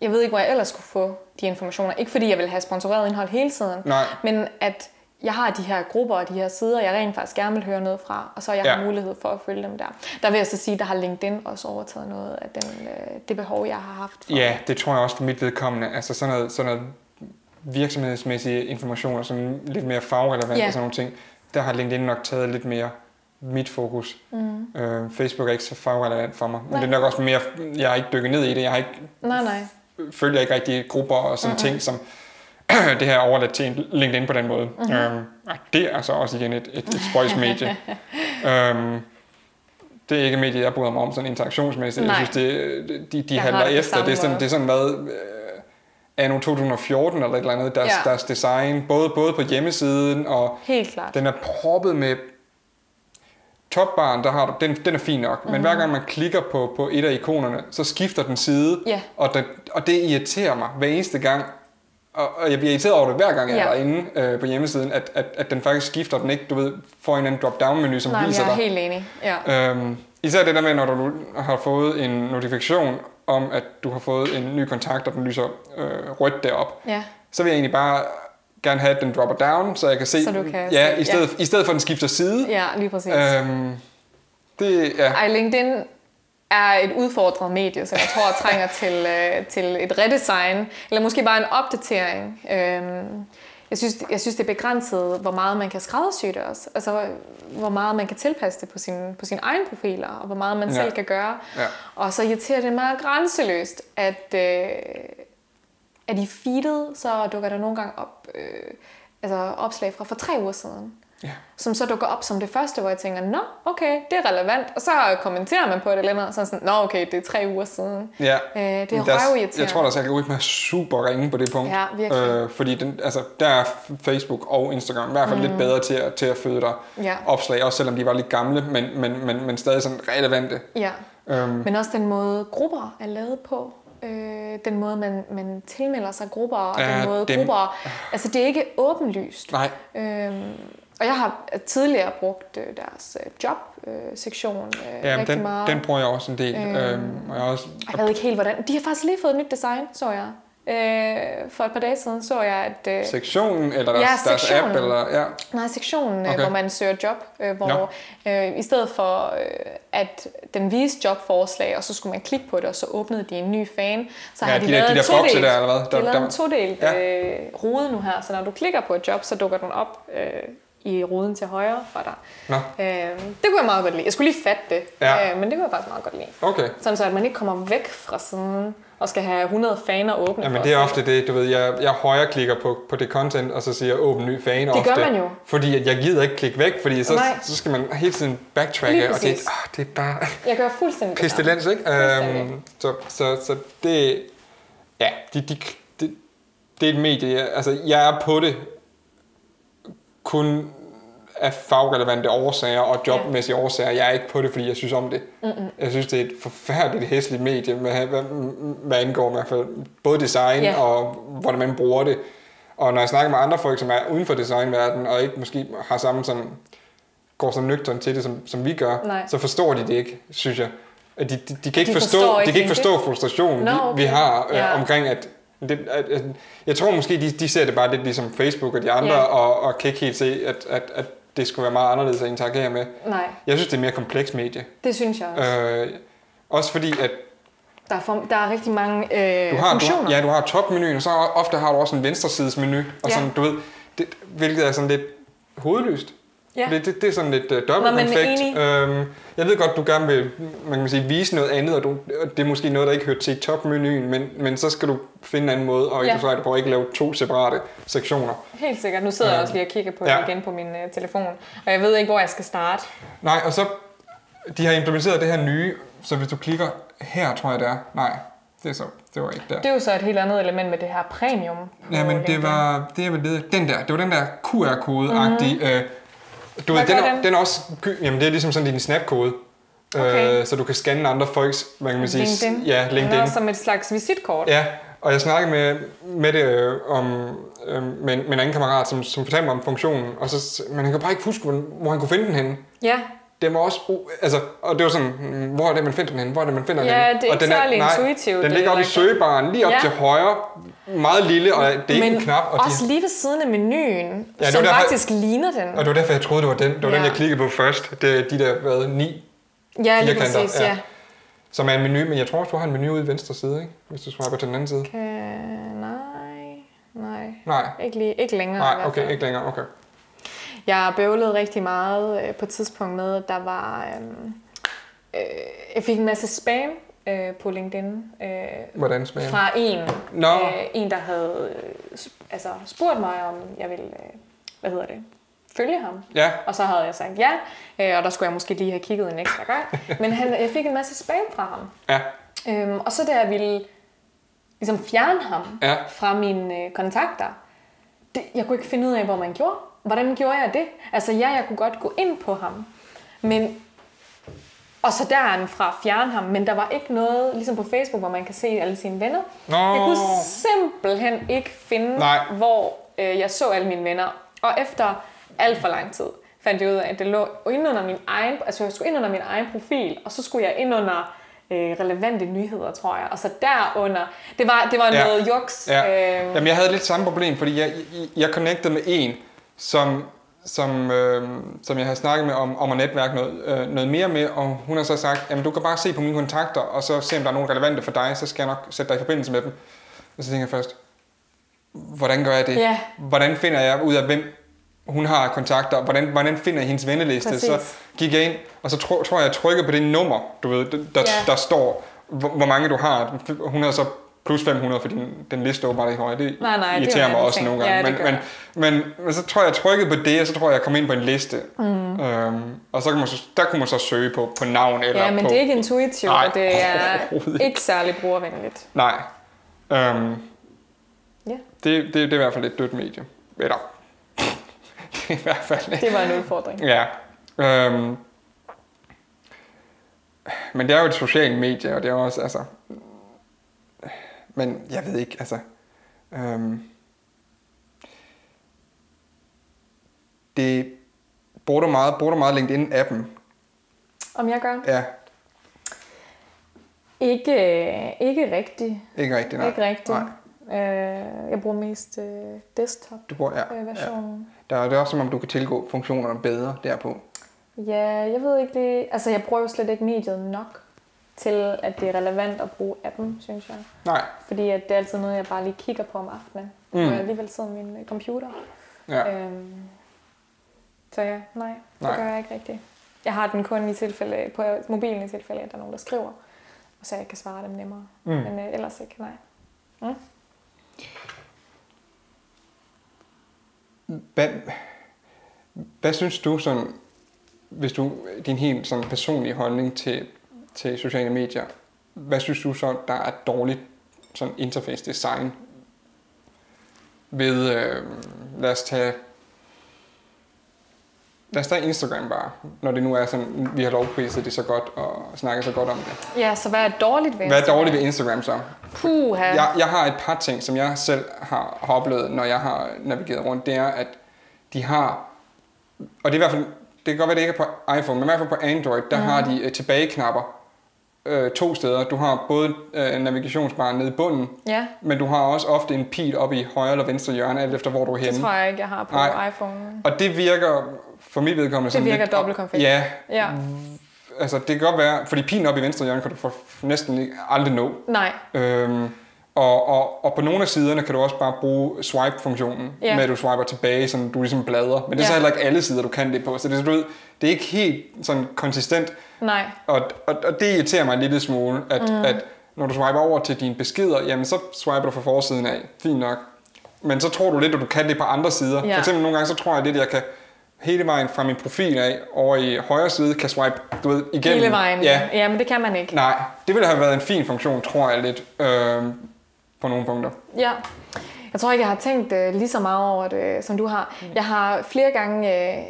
jeg ved ikke, hvor jeg ellers skulle få de informationer. Ikke fordi jeg vil have sponsoreret indhold hele tiden, Nej. men at jeg har de her grupper og de her sider, jeg rent faktisk gerne vil høre noget fra, og så jeg Ja. har mulighed for at følge dem der. Der vil jeg så sige, der har LinkedIn også overtaget noget af den, øh, det behov, jeg har haft. For. Ja, det tror jeg også for mit vedkommende. Altså sådan noget, sådan noget virksomhedsmæssige informationer, som lidt mere fagrelevant Ja. og sådan nogle ting, der har LinkedIn nok taget lidt mere mit fokus. Mm. Øh, Facebook er ikke så fagrelevant for mig. Men Nej. det er nok også mere, jeg har ikke dykket ned i det. Jeg har ikke, Nej, nej. følger ikke rigtig grupper og sådan mm-hmm. ting, som [clears throat] det her er overladt til LinkedIn på den måde. Mm-hmm. Øhm, det er altså også igen et, et, et spøjs medie. [laughs] øhm, det er ikke et medie, jeg bryder mig om sådan interaktionsmæssigt. Nej. Jeg synes, det, de, de har handler det på efter. samme Det er sådan, det er sådan hvad, anno 2014 eller et eller andet, deres, Ja. deres design, både, både på hjemmesiden og Helt klart. den er proppet med topbaren, der har du, den, den er fin nok, mm. men hver gang man klikker på, på et af ikonerne, så skifter den side, Ja. og, den, og det irriterer mig hver eneste gang, og, og jeg bliver irriteret over det hver gang, jeg Ja. er derinde øh, på hjemmesiden, at, at, at den faktisk skifter, den ikke, du ved, får en eller anden drop-down-menu, som Nej, viser jeg er dig. helt enig. Ja. Øhm, især det der med, når du har fået en notifikation om, at du har fået en ny kontakt, og den lyser øh, rødt derop, ja. så vil jeg egentlig bare gerne have, at den dropper down, så jeg kan se, Så du kan ja, se- i stedet, i stedet for, at den skifter side. Ja, lige præcis. Øhm, det, ja. Ej, LinkedIn er et udfordret medie, så jeg tror, jeg trænger til, øh, til et redesign, eller måske bare en opdatering. Øhm, jeg, synes, jeg synes, det er begrænset, hvor meget man kan skræddersy det også. Altså, hvor meget man kan tilpasse det på sin, på sine egne profiler, og hvor meget man Ja. selv kan gøre. Ja. Og så irriterer det mig grænseløst, at, øh, at i feedet, så dukker der nogle gange op øh, altså opslag fra for tre uger siden Ja. som så dukker op som det første, hvor jeg tænker, nå, okay, det er relevant. Og så kommenterer man på det eller andet, så er sådan, nå, okay, det er tre uger siden. Ja. Øh, det er røvirriterende. Jeg tror, deres algoritme er super ringe på det punkt. Ja, virkelig. Øh, fordi den, altså, der er Facebook og Instagram i hvert fald mm. lidt bedre til at, til at føde dig Ja. opslag, også selvom de var lidt gamle, men, men, men, men stadig sådan relevante. Ja. Øhm, Men også den måde, grupper er lavet på. Øh, den måde, man, man tilmelder sig grupper, og Ja, den måde dem- grupper... Altså, det er ikke åbenlyst. nej, Øhm, og jeg har tidligere brugt øh, deres øh, job-sektion øh, ja, rigtig den, meget. den bruger jeg også en del. Øhm, Øhm, og jeg også, Jeg ved ikke helt, hvordan... De har faktisk lige fået et nyt design, så jeg. Øh, for et par dage siden så jeg, at... Øh, sektionen, eller deres, Ja, deres app, eller, ja. Nej, sektionen, Okay. okay. hvor man søger job, øh, hvor øh, i stedet for øh, at den viste jobforslag, og så skulle man klikke på det, og så åbnede de en ny fan, så Ja, har de de, der- lavet de der bokse todelt, der, eller hvad? de har Der- lavet der- en todelt Ja. øh, rode nu her, så når du klikker på et job, så dukker den op øh, i ruden til højre for dig. Nå, Øh, det kunne jeg meget godt lide. Jeg skulle lige fatte det, Ja. øh, men det kunne jeg faktisk meget godt lide. okay. Sådan så, at man ikke kommer væk fra siden og skal have 100 faner åbne Jamen det er ofte det, du ved, jeg, jeg højreklikker på, på det content, og så siger jeg åbn ny fan Det ofte. gør man jo. Fordi at jeg gider ikke klikke væk, fordi så, Nej. så skal man hele tiden backtracke, og det, ah, det er bare Jeg gør fuldstændig det pestilens, ikke? Fuldstændig. Øhm, så, så, så det, ja, de, de, det, det er et medie, jeg, altså jeg er på det kun af fagrelevante årsager og jobmæssige årsager. Jeg er ikke på det, fordi jeg synes om det. Mm-hmm. Jeg synes, det er et forfærdeligt hæsligt medie, med, hvad, hvad angår i hvert fald både design Ja. og hvordan man bruger det. Og når jeg snakker med andre folk, som er uden for designverdenen, og ikke måske har samme sådan, går så nøgtern til det, som, som vi gør, Nej. så forstår de det ikke, synes jeg. At de, de, de kan ikke De forstå, forstår de ikke kan ikke forstå frustrationen, vi, okay. vi har øh, Ja. omkring, at, det, jeg tror måske, de, de ser det bare lidt ligesom Facebook og de andre, Ja. og, og kan ikke helt se, at, at, at det skulle være meget anderledes at interagere med. Nej, Jeg synes, det er mere kompleks medie. det synes jeg også. Øh, også fordi, at Der er, for, der er rigtig mange øh, du har, du funktioner. har, ja, du har topmenuen, og så ofte har du også en venstresidesmenu, og Ja. sådan, du ved, det, hvilket er sådan lidt hovedløst. Ja. Det, det, det er sådan lidt uh, men dobbeltkonfekt. Øhm, jeg ved godt, du gerne vil man kan sige, vise noget andet, og du, og det er måske noget, der ikke hører til i topmenuen, men, men så skal du finde en anden måde og Ja. illustrere det på, og ikke lave to separate sektioner. Helt sikkert. Nu sidder jeg Ja. også lige og kigger på Ja. det igen på min øh, telefon, og jeg ved ikke, hvor jeg skal starte. Nej, og så, de har implementeret det her nye, så hvis du klikker her, tror jeg det er. Nej, det, er så, det var ikke der. Det er jo så et helt andet element med det her premium. Ja, men det var, det vel det, den der, det var den der QR-kode-agtige. Mm-hmm. Øh, du ved, den, er, den? den er også, jamen det er ligesom sådan din snapkode. Okay. Øh, så du kan scanne andre folks, hvad kan man sige, LinkedIn. ja, Den LinkedIn. er som et slags visitkort. Ja, og jeg snakkede med, med det øh, om, øh, med, en- med en anden kammerat, som, som fortalte mig om funktionen, og så, men han kan bare ikke huske, hvor, hvor han kunne finde den henne. ja. den var også, altså, og det var sådan, mm, hvor er det, man finder den henne? Hvor er det, man finder den Ja, det er og ikke den særlig nej, intuitivt, Den det ligger oppe i er søgebaren, lige op Ja. til højre, meget lille, og det er Men en knap. Og, de, også lige ved siden af menuen, Ja, som derfor- faktisk ligner den. og det var derfor, jeg troede, det var den. Det var ja. den, jeg klikkede på først. Det er de der, hvad, ni, Ja, lige præcis, ja. ja. som er en menu, men jeg tror også, du har en menu ude i venstre side, ikke? Hvis du swiper til den anden side. Kan... Nej, nej. Nej, Ikke, lige, ikke længere nej, okay, ikke længere, okay. Jeg bøvlede rigtig meget øh, på et tidspunkt med, at der var... Øh, øh, jeg fik en masse spam øh, på LinkedIn øh, Hvordan smager fra en, Nå. øh, en, der havde øh, altså, spurgt mig, om jeg ville, øh, hvad hedder det, følge ham. Ja, Og så havde jeg sagt ja, øh, og der skulle jeg måske lige have kigget en ekstra gang. [laughs] Men han, jeg fik en masse spam fra ham. ja, Øhm, og så da jeg ville ligesom fjerne ham Ja. fra mine øh, kontakter, det, jeg kunne ikke finde ud af, hvor man gjorde. Hvordan gjorde jeg det? Altså ja, jeg kunne godt gå ind på ham, men og så fra fjerne ham, men der var ikke noget, ligesom på Facebook, hvor man kan se alle sine venner. Nå. Jeg kunne simpelthen ikke finde, Nej. hvor øh, jeg så alle mine venner. Og efter alt for lang tid fandt jeg ud af, at det lå ind under min egen, altså jeg skulle ind under min egen profil, og så skulle jeg ind under øh, relevante nyheder, tror jeg. Og så derunder, det var, det var Ja. noget juks. Ja. Øh, Jamen, jeg havde lidt samme problem, fordi jeg, jeg, jeg connectede med en, som, som, øh, som jeg havde snakket med om, om at netværke noget, øh, noget mere med, og hun har så sagt, jamen du kan bare se på mine kontakter, og så se om der er nogen relevante for dig, så skal jeg nok sætte dig i forbindelse med dem. Og så tænker jeg først, hvordan gør jeg det? Ja. Hvordan finder jeg ud af, hvem hun har kontakter? Hvordan, hvordan finder jeg hendes venneliste? Præcis. Så gik jeg ind, og så tro, tror jeg, jeg trykkede på det nummer, du ved, der, der, Ja. der står, hvor, hvor mange du har. Hun har så plus 500, fordi den, den liste åbenbart ikke højere. Det Nej, nej, det er irriterer en mig også nogle gange. Ja, det men, gør men, men, men, så tror jeg, jeg trykkede på det, og så tror jeg, jeg kom ind på en liste. Mm. Øhm, og så kan man så, der kunne man så søge på, på navn eller ja, men på... det er ikke intuitivt, Nej, og det er ikke særlig brugervenligt. Nej. Øhm, Ja, det, det, det er i hvert fald et dødt medie. Eller, det [laughs] er i hvert fald... det var en udfordring. Ja. Øhm, men det er jo et socialt medie, og det er også, altså... Men jeg ved ikke, altså... Øhm, det... Bruger du meget, bruger du meget LinkedIn-appen? Om jeg gør? Ja, Ikke, ikke rigtigt. ikke rigtigt, nej. Ikke rigtigt. Nej. Øh, jeg bruger mest øh, desktop Du bruger, ja, øh, ja. versionen. Der er det også som om, du kan tilgå funktionerne bedre derpå. Ja, jeg ved ikke det. Altså, jeg bruger jo slet ikke mediet nok til, at det er relevant at bruge appen, synes jeg. Nej. Fordi at det er altid noget, jeg bare lige kigger på om aftenen, mm. Mm. når jeg alligevel sidder med min øh, computer. Ja. Øhm, så ja, nej, det Nej. gør jeg ikke rigtigt. Jeg har den kun i tilfælde, på mobilen i tilfælde, at der er nogen, der skriver, og så jeg kan svare dem nemmere. Mm. Men øh, ellers ikke, nej. Hvad, hvad synes du sådan, hvis du, din helt sådan personlige holdning til, til sociale medier, hvad synes du så, der er dårligt sådan interface design ved, øh, lad os tage, lad os tage Instagram bare, når det nu er sådan, vi har lovpriset det så godt og snakket så godt om det. Ja, så hvad er dårligt ved Hvad er dårligt ved Instagram så? Puha. Jeg, jeg har et par ting, som jeg selv har, har oplevet, når jeg har navigeret rundt. Det er, at de har, og det er i hvert fald, det kan godt være, det ikke er på iPhone, men i hvert fald på Android, der mm. har de øh, tilbageknapper øh, to steder. Du har både øh, navigationsbaren nede i bunden, Ja, men du har også ofte en pil oppe i højre eller venstre hjørne, alt efter hvor du er det henne. tror jeg ikke, jeg har på Nej. iPhone. Og det virker for mit vedkommende Det sådan virker lidt... dobbelt konfekt. Ja, Ja, altså det kan godt være, fordi pilen oppe i venstre hjørne kan du for, næsten aldrig nå. nej. Øhm, og, og, og på nogle af siderne kan du også bare bruge swipe-funktionen, Ja. med at du swiper tilbage, så du ligesom bladrer. Men det er så Ja. heller ikke alle sider, du kan det på. Så det er, så du ved, det er ikke helt sådan konsistent. Nej. Og, og, og det irriterer mig en lille smule, at, mm. at når du swiper over til dine beskeder, jamen så swiper du fra forsiden af. Fint nok. Men så tror du lidt, at du kan det på andre sider. Ja. For eksempel nogle gange, så tror jeg lidt, at jeg kan hele vejen fra min profil af over i højre side, kan swipe du ved, igennem. Hele vejen. Ja, ja, men det kan man ikke. Nej, det ville have været en fin funktion, tror jeg lidt, øh, på nogle punkter. Ja. Jeg tror ikke, jeg har tænkt øh, lige så meget over det, som du har. Jeg har flere gange øh,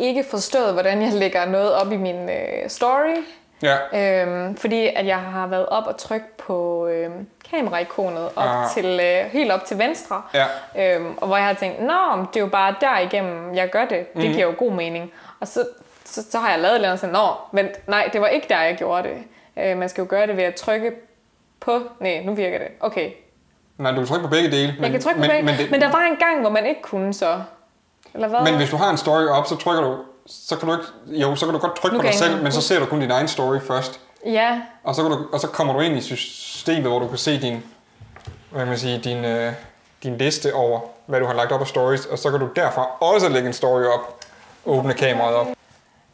ikke forstået, hvordan jeg lægger noget op i min øh, story. Ja, Øhm, fordi at jeg har været op og trykt på øh, kameraikonet op Ah. til, øh, helt op til venstre. ja, Øhm, og hvor jeg har tænkt, nå, det er jo bare derigennem, jeg gør det. Det Mhm. giver jo god mening. Og så, så, så har jeg lavet et eller andet sådan, nå, vent, nej, det var ikke der, jeg gjorde det. Øh, man skal jo gøre det ved at trykke på, nej, nu virker det, okay. Nej, du kan trykke på begge dele. Men, jeg kan trykke på men, begge, men, det, men der var en gang, hvor man ikke kunne så. Eller hvad? men hvis du har en story op, så trykker du, så kan du ikke, jo, så kan du godt trykke Nu på dig selv, men så ser du kun din egen story først. Ja, Og så, kan du, og så kommer du ind i systemet, hvor du kan se din, hvad kan man sige, din, øh, din liste over, hvad du har lagt op af stories, og så kan du derfra også lægge en story op, åbne kameraet op.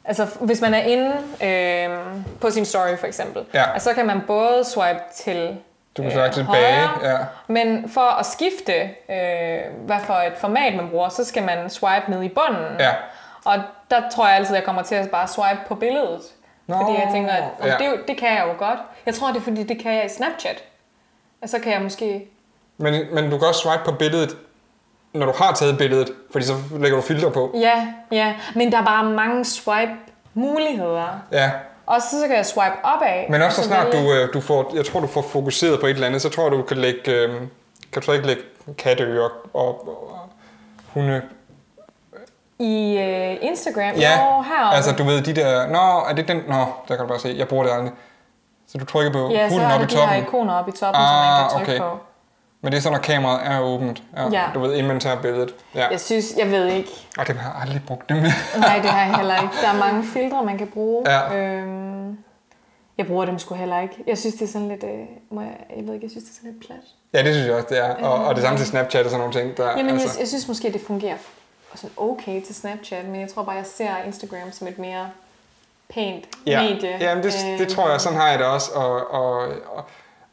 altså hvis man er inde øh, på sin story for eksempel, Ja. altså, så kan man både swipe til Du kan øh, så tilbage, ja. Men for at skifte, øh, hvad for et format man bruger, så skal man swipe ned i bunden. Ja. Og der tror jeg altid, at jeg kommer til at bare swipe på billedet. Nå, fordi jeg tænker, at ja. det, det kan jeg jo godt. Jeg tror, det er fordi, det kan jeg i Snapchat. Og så kan jeg måske... Men, men du kan også swipe på billedet, når du har taget billedet, fordi så lægger du filter på. Ja, ja. Men der er bare mange swipe-muligheder. Ja, Og så, så kan jeg swipe opad. men også så snart du, øh, du får, jeg tror du får fokuseret på et eller andet, så tror jeg du kan lægge, øh, kan du så ikke lægge katteører og, og hunde. I øh, Instagram? Ja, Nå, heroppe. altså du ved de der, nå er det den, nå der kan du bare se, jeg bruger det aldrig. Så du trykker på ja, så hunden er oppe i det de her toppen, ikoner oppe i toppen, Ah, som man kan trykke okay. på. Men det er så når kameraet er åbent, ja, Ja. du ved tager billedet. Ja. Jeg synes, jeg ved ikke. Og det har jeg aldrig brugt det med. [laughs] Nej, det har jeg heller ikke. Der er mange filtre, man kan bruge. Ja. Øhm, jeg bruger dem sgu heller ikke. Jeg synes, det er sådan lidt... Øh, må jeg, jeg ved ikke, jeg synes, det er sådan lidt plat. ja, det synes jeg også, det er. Og, og det samme til Snapchat og sådan nogle ting. Der, Jamen, altså. jeg, jeg synes måske, det fungerer sådan okay til Snapchat, men jeg tror bare, jeg ser Instagram som et mere pænt Ja, medie. ja men det, det Øhm, tror jeg, sådan har jeg det også. Og, og, og,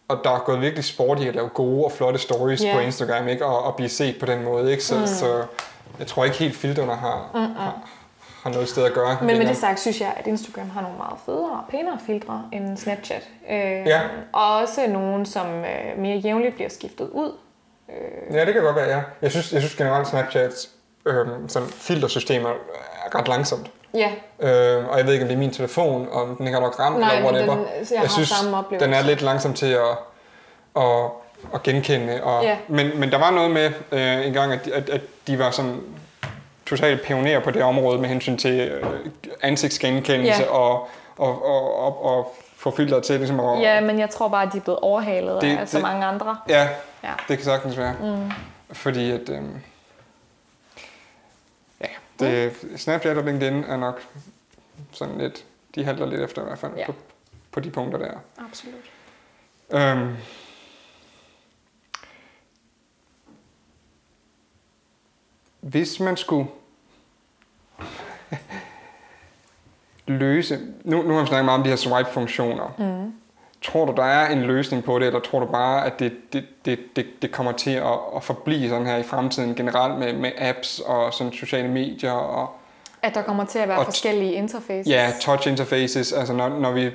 og der er gået virkelig sport i at lave gode og flotte stories Ja. på Instagram, ikke? Og, og blive set på den måde. Ikke? Så, mm. så jeg tror ikke helt filterne har, har, har noget sted at gøre. Men med længere. det sagt, synes jeg, at Instagram har nogle meget federe og pænere filtre end Snapchat. Øh, Ja. Og også nogle, som øh, mere jævnligt bliver skiftet ud. Ja, det kan godt være, ja. Jeg synes, jeg synes generelt, Snapchats øhm, sådan filtersystemer er ret langsomt. Ja, Øh, og jeg ved ikke, om det er min telefon, om den ikke har nok ramt, Nej, eller whatever. den- jeg har synes, samme oplevelse. den er lidt langsom til at, at, at genkende. Og, Ja. men, men der var noget med øh, en gang, at, at, at de var sådan totalt pionerer på det område med hensyn til øh, ansigtsgenkendelse Ja. og, og, og, og, og få filteret til ligesom at... ja, men jeg tror bare, at de er blevet overhalet Det- af så det- mange andre. ja Ja. det kan sagtens være. Mm. Fordi at... Øh, det, Snapchat og LinkedIn er nok sådan lidt... De halter lidt efter i hvert fald Ja. på, på de punkter der. Absolut. Øhm. Hvis man skulle [laughs] løse... Nu, nu har vi snakket meget om de her swipe-funktioner. Mm. Tror du, der er en løsning på det, eller tror du bare, at det, det, det, det, det kommer til at, at forblive sådan her i fremtiden generelt med, med apps og sådan sociale medier og At der kommer til at være Og forskellige interfaces. Ja, touch interfaces, altså når, når vi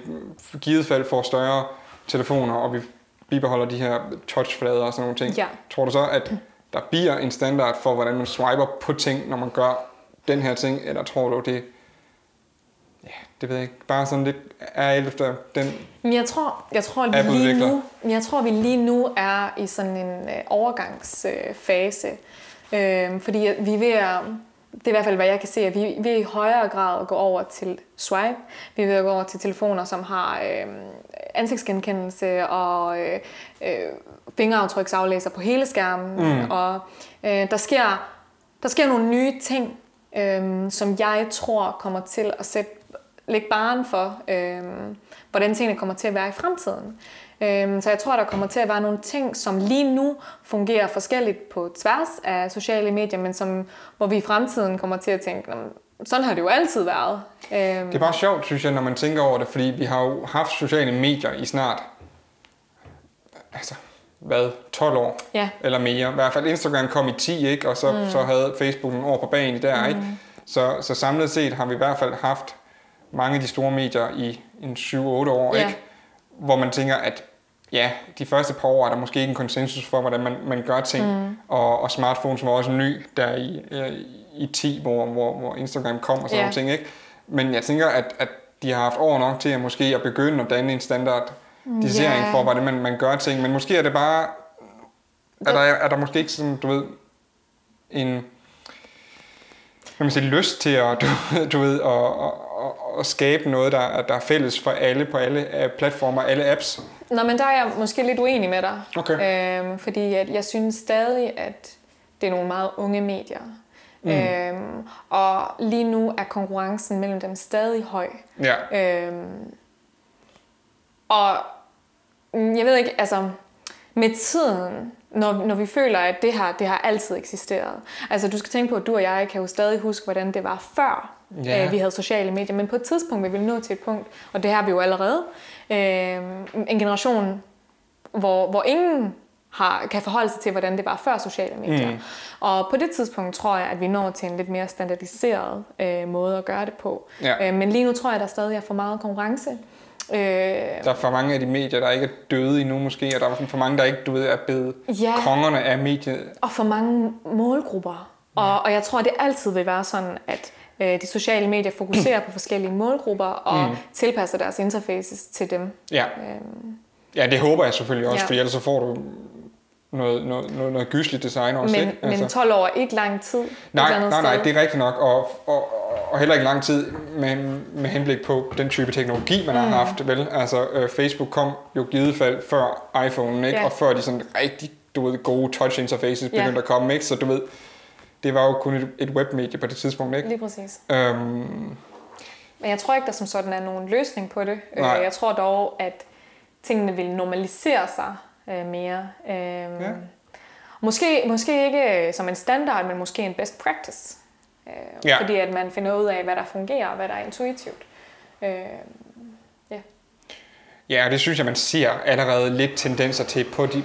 givet fald får større telefoner, og vi bibeholder de her touchflader og sådan nogle ting, Ja. tror du så, at der bliver en standard for, hvordan man swiper på ting, når man gør den her ting, eller tror du, det ja, det ved jeg ikke, bare sådan lidt er efter den... Men jeg tror, jeg tror at vi lige nu, jeg tror, vi lige nu er i sådan en øh, overgangsfase. Øh, fordi vi er ved at, det er i hvert fald, hvad jeg kan se, at vi, vi er i højere grad gå over til swipe. Vi at gå over til telefoner, som har øh, ansigtsgenkendelse og øh, øh, fingeraftryksaflæser på hele skærmen. Mm. Og øh, der, sker, der sker nogle nye ting, øh, som jeg tror kommer til at sætte lægge baren for, øh, hvordan tingene kommer til at være i fremtiden. Øh, så jeg tror, der kommer til at være nogle ting, som lige nu fungerer forskelligt på tværs af sociale medier, men som, hvor vi i fremtiden kommer til at tænke, "Nå, men sådan har det jo altid været. Øh, Det er bare sjovt, synes jeg, når man tænker over det, fordi vi har jo haft sociale medier i snart, altså, hvad, 12 år? Ja. Eller mere. I hvert fald Instagram kom i 10, ikke? Og så, mm. så havde Facebook nogle år på banen i der, mm. ikke? Så, så samlet set har vi i hvert fald haft mange af de store medier i en 7-8 år, Ja. ikke? Hvor man tænker, at ja, de første par år er der måske ikke en konsensus for, hvordan man, man gør ting. Mm. Og, og smartphones var også ny der i, øh, i 10, hvor, hvor, hvor Instagram kom og sådan Ja. nogle ting, ikke? Men jeg tænker, at, at de har haft år nok til at måske at begynde at danne en standard disering Ja. for, hvordan man, man gør ting. Men måske er det bare... Er der, er der måske ikke sådan, du ved, en hvad man siger, lyst til at, [laughs] du, du ved, at, at, at skabe noget, der, der er fælles for alle på alle øh, platformer, alle apps? Nå, men der er jeg måske lidt uenig med dig. Okay. Øhm, fordi at jeg synes stadig, at det er nogle meget unge medier. Mm. Øhm, og lige nu er konkurrencen mellem dem stadig høj. Ja. Øhm, og mm, jeg ved ikke, altså med tiden, når, når vi føler, at det her, det har altid eksisteret. Altså du skal tænke på, at du og jeg kan jo stadig huske, hvordan det var før Ja. øh, vi havde sociale medier. Men på et tidspunkt vil vi nå til et punkt, og det har vi jo allerede, øh, en generation, hvor, hvor ingen har, kan forholde sig til, hvordan det var før sociale medier. Mm. Og på det tidspunkt tror jeg, at vi når til en lidt mere standardiseret øh, måde at gøre det på. Ja. Øh, men lige nu tror jeg, der stadig er for meget konkurrence. Øh, Der er for mange af de medier, der ikke er døde endnu måske, og der er for mange, der ikke du ved, er blevet Ja. kongerne af mediet. og for mange målgrupper. Og, og jeg tror, det altid vil være sådan, at øh, de sociale medier fokuserer på forskellige målgrupper og mm. tilpasser deres interfaces til dem. Ja. Øhm, ja, det håber jeg selvfølgelig også, Ja. for ellers så får du noget, noget, noget, noget gysligt design også, men, ikke? Altså. men 12 år er ikke lang tid. Nej, nej, nej, sted. det er rigtigt nok, og, og, og heller ikke lang tid med, med henblik på den type teknologi, man mm. har haft, vel? Altså, øh, Facebook kom jo givet fald før iPhone, ikke? Ja. Og før de sådan rigtig, du ved, gode touch interfaces Ja. begyndte at komme, ikke? Så du ved, det var jo kun et, et webmedie på det tidspunkt, ikke? Lige præcis. Øhm, Men jeg tror ikke, der som sådan er nogen løsning på det. Øh, Nej. Jeg tror dog, at tingene vil normalisere sig øh, mere. Øhm, Ja. måske, måske ikke øh, som en standard, men måske en best practice. Øh, Ja. Fordi at man finder ud af, hvad der fungerer og hvad der er intuitivt. Øh, Ja, og det synes jeg, man ser allerede lidt tendenser til på, de,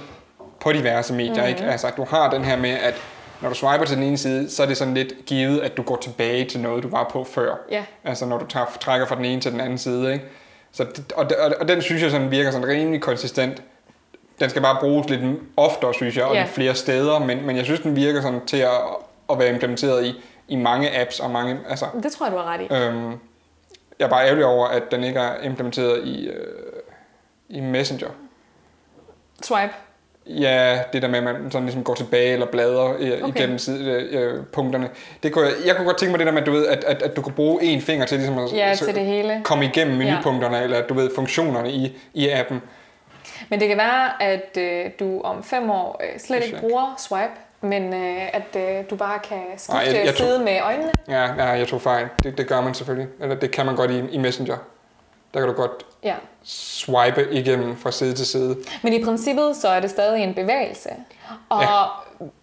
på diverse medier. Mm-hmm. Ikke? Altså, du har den her med, at når du swiper til den ene side, så er det sådan lidt givet, at du går tilbage til noget, du var på før. Ja. Altså når du tager, trækker fra den ene til den anden side. Ikke? Så, og, og, og den synes jeg sådan virker sådan rimelig konsistent. Den skal bare bruges lidt oftere, synes jeg, og Ja. lidt flere steder. Men, men jeg synes, den virker sådan til at, at være implementeret i, i mange apps og mange... Altså, det tror jeg, du har ret i. Øhm, jeg er bare ærgerlig over, at den ikke er implementeret i, øh, i Messenger. Swipe. Ja, det der med, at man sådan ligesom går tilbage eller bladrer øh, okay. Igennem side, øh, øh, punkterne. Det kunne, jeg, jeg kunne godt tænke mig det der med, at du, ved, at, at, at du kan bruge én finger til ligesom at Ja, til det hele. komme igennem Ja. menupunkterne, eller du ved, funktionerne i, i appen. Men det kan være, at øh, du om fem år øh, slet ikke bruger swipe, men øh, at øh, du bare kan skifte Nej, jeg- jeg side med øjnene. Ja, ja jeg tog fejl. Det, det gør man selvfølgelig. Eller det kan man godt i, i Messenger. Der kan du godt Ja. swipe igennem fra side til side. Men i princippet så er det stadig en bevægelse. Og Ja.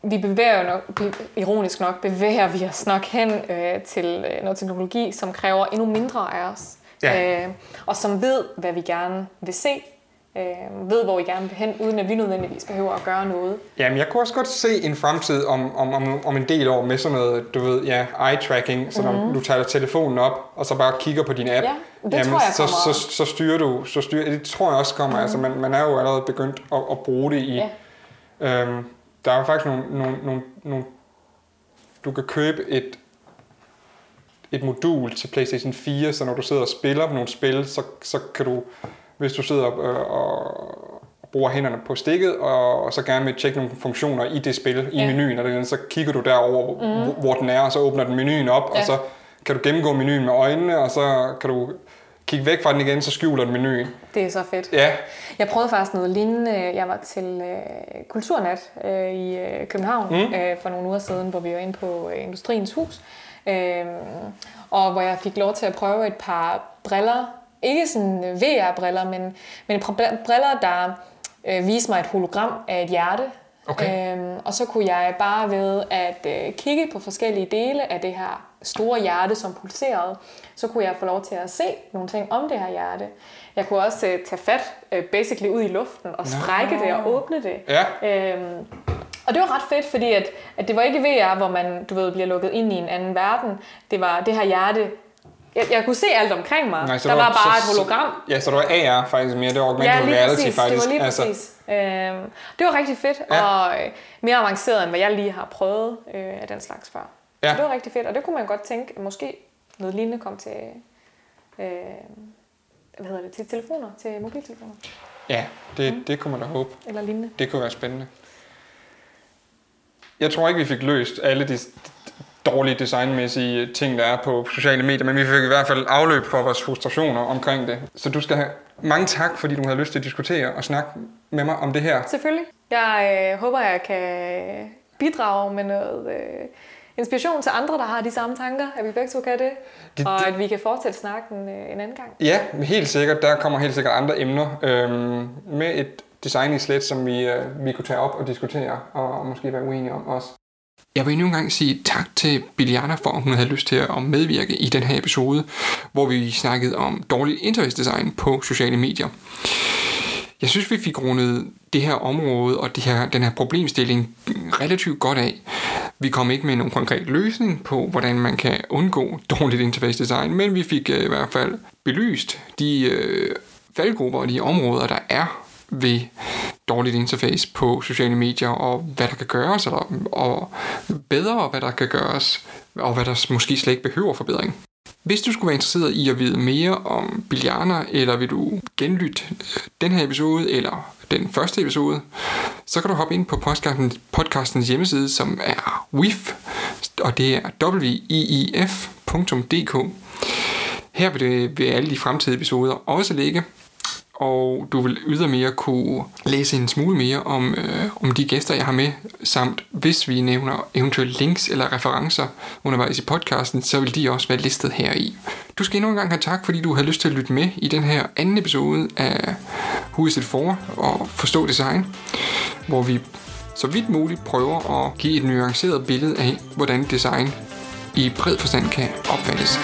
vi bevæger nok, ironisk nok, bevæger vi os nok hen øh, til øh, noget teknologi, som kræver endnu mindre af os. Ja. Øh, og som ved, hvad vi gerne vil se. Øh, ved, hvor vi gerne vil hen, uden at vi nødvendigvis behøver at gøre noget. Jamen, jeg kunne også godt se en fremtid om, om, om, om en del år med sådan noget, du ved, ja, eye-tracking, så når du tager telefonen op, og så bare kigger på din app, Mhm. Ja, det tror jeg så, kommer. så, så, styrer du, så styrer, det tror jeg også kommer, mm. altså man, man er jo allerede begyndt at, at bruge det i, Ja. øhm, der er faktisk nogle, nogle, nogle, nogle, du kan købe et, et modul til PlayStation 4, så når du sidder og spiller på nogle spil, så, så kan du, hvis du sidder øh, og bruger hænderne på stikket, og, og så gerne vil tjekke nogle funktioner i det spil, i Ja. menuen, og det, så kigger du derover, mm. hvor, hvor den er, og så åbner den menuen op. Ja. og så kan du gennemgå menuen med øjnene, og så kan du kigge væk fra den igen, så skjuler den menuen. Det er så fedt. Ja, Jeg prøvede faktisk noget lignende. Jeg var til øh, Kulturnat øh, i øh, København mm. øh, for nogle uger siden, hvor vi var inde på øh, Industriens Hus. Øh, og hvor jeg fik lov til at prøve et par briller. Ikke sådan VR-briller, men, men briller, der øh, viste mig et hologram af et hjerte. Okay. Øhm, og så kunne jeg bare ved at øh, kigge på forskellige dele af det her store hjerte, som pulserede, så kunne jeg få lov til at se nogle ting om det her hjerte. Jeg kunne også øh, tage fat øh, basically ud i luften og strække det og åbne det. ja, Øhm, og det var ret fedt, fordi at, at det var ikke VR, hvor man du ved, bliver lukket ind i en anden verden. Det var det her hjerte. Jeg, jeg kunne se alt omkring mig. Nej, der det var, var- bare så- et hologram. ja, så du er AR faktisk mere, det er augmented Ja, lige reality præcis. faktisk. Det var lige altså, præcis. Øhm, det var rigtig fedt, Ja. og øh, mere avanceret, end hvad jeg lige har prøvet øh, af den slags før. Ja. Så det var rigtig fedt, og det kunne man godt tænke, at måske noget lignende kom til, øh, hvad hedder det, til telefoner, til mobiltelefoner, ja, det, Mm. det kunne man da håbe. eller lignende. Det kunne være spændende. Jeg tror ikke, vi fik løst alle de, dårlige designmæssige ting, der er på sociale medier, men vi fik i hvert fald afløb for vores frustrationer omkring det. Så du skal have mange tak, fordi du har lyst til at diskutere og snakke med mig om det her. Selvfølgelig. Jeg øh, håber, jeg kan bidrage med noget øh, inspiration til andre, der har de samme tanker, at vi begge to kan det, det og det, at vi kan fortsætte snakken øh, en anden gang. Ja, helt sikkert. Der kommer helt sikkert andre emner øhm, med et design i slet, som vi, øh, vi kunne tage op og diskutere, og, og måske være uenige om også. Jeg vil endnu en gang sige tak til Biliana for, at hun havde lyst til at medvirke i den her episode, hvor vi snakkede om dårligt interface-design på sociale medier. Jeg synes, vi fik rundet det her område og det her, den her problemstilling relativt godt af. Vi kom ikke med nogen konkret løsning på, hvordan man kan undgå dårligt interface design, men vi fik øh, i hvert fald belyst de øh, faldgrupper og de områder, der er ved dårligt interface på sociale medier, og hvad der kan gøres, eller, og bedre, hvad der kan gøres, og hvad der måske slet ikke behøver forbedring. Hvis du skulle være interesseret i at vide mere om Biliana, eller vil du genlytte øh, den her episode, eller den første episode, så kan du hoppe ind på podcastens, podcastens hjemmeside, som er WIF, og det er wiif.dk. Her vil, det, vil alle de fremtidige episoder også ligge, og du vil ydermere kunne læse en smule mere om, øh, om de gæster, jeg har med, samt hvis vi nævner eventuelle links eller referencer undervejs i podcasten, så vil de også være listet her i. Du skal endnu en gang have tak, fordi du har lyst til at lytte med i den her anden episode af Who is it for? og Forstå Design, hvor vi så vidt muligt prøver at give et nuanceret billede af, hvordan design i bred forstand kan opfattes.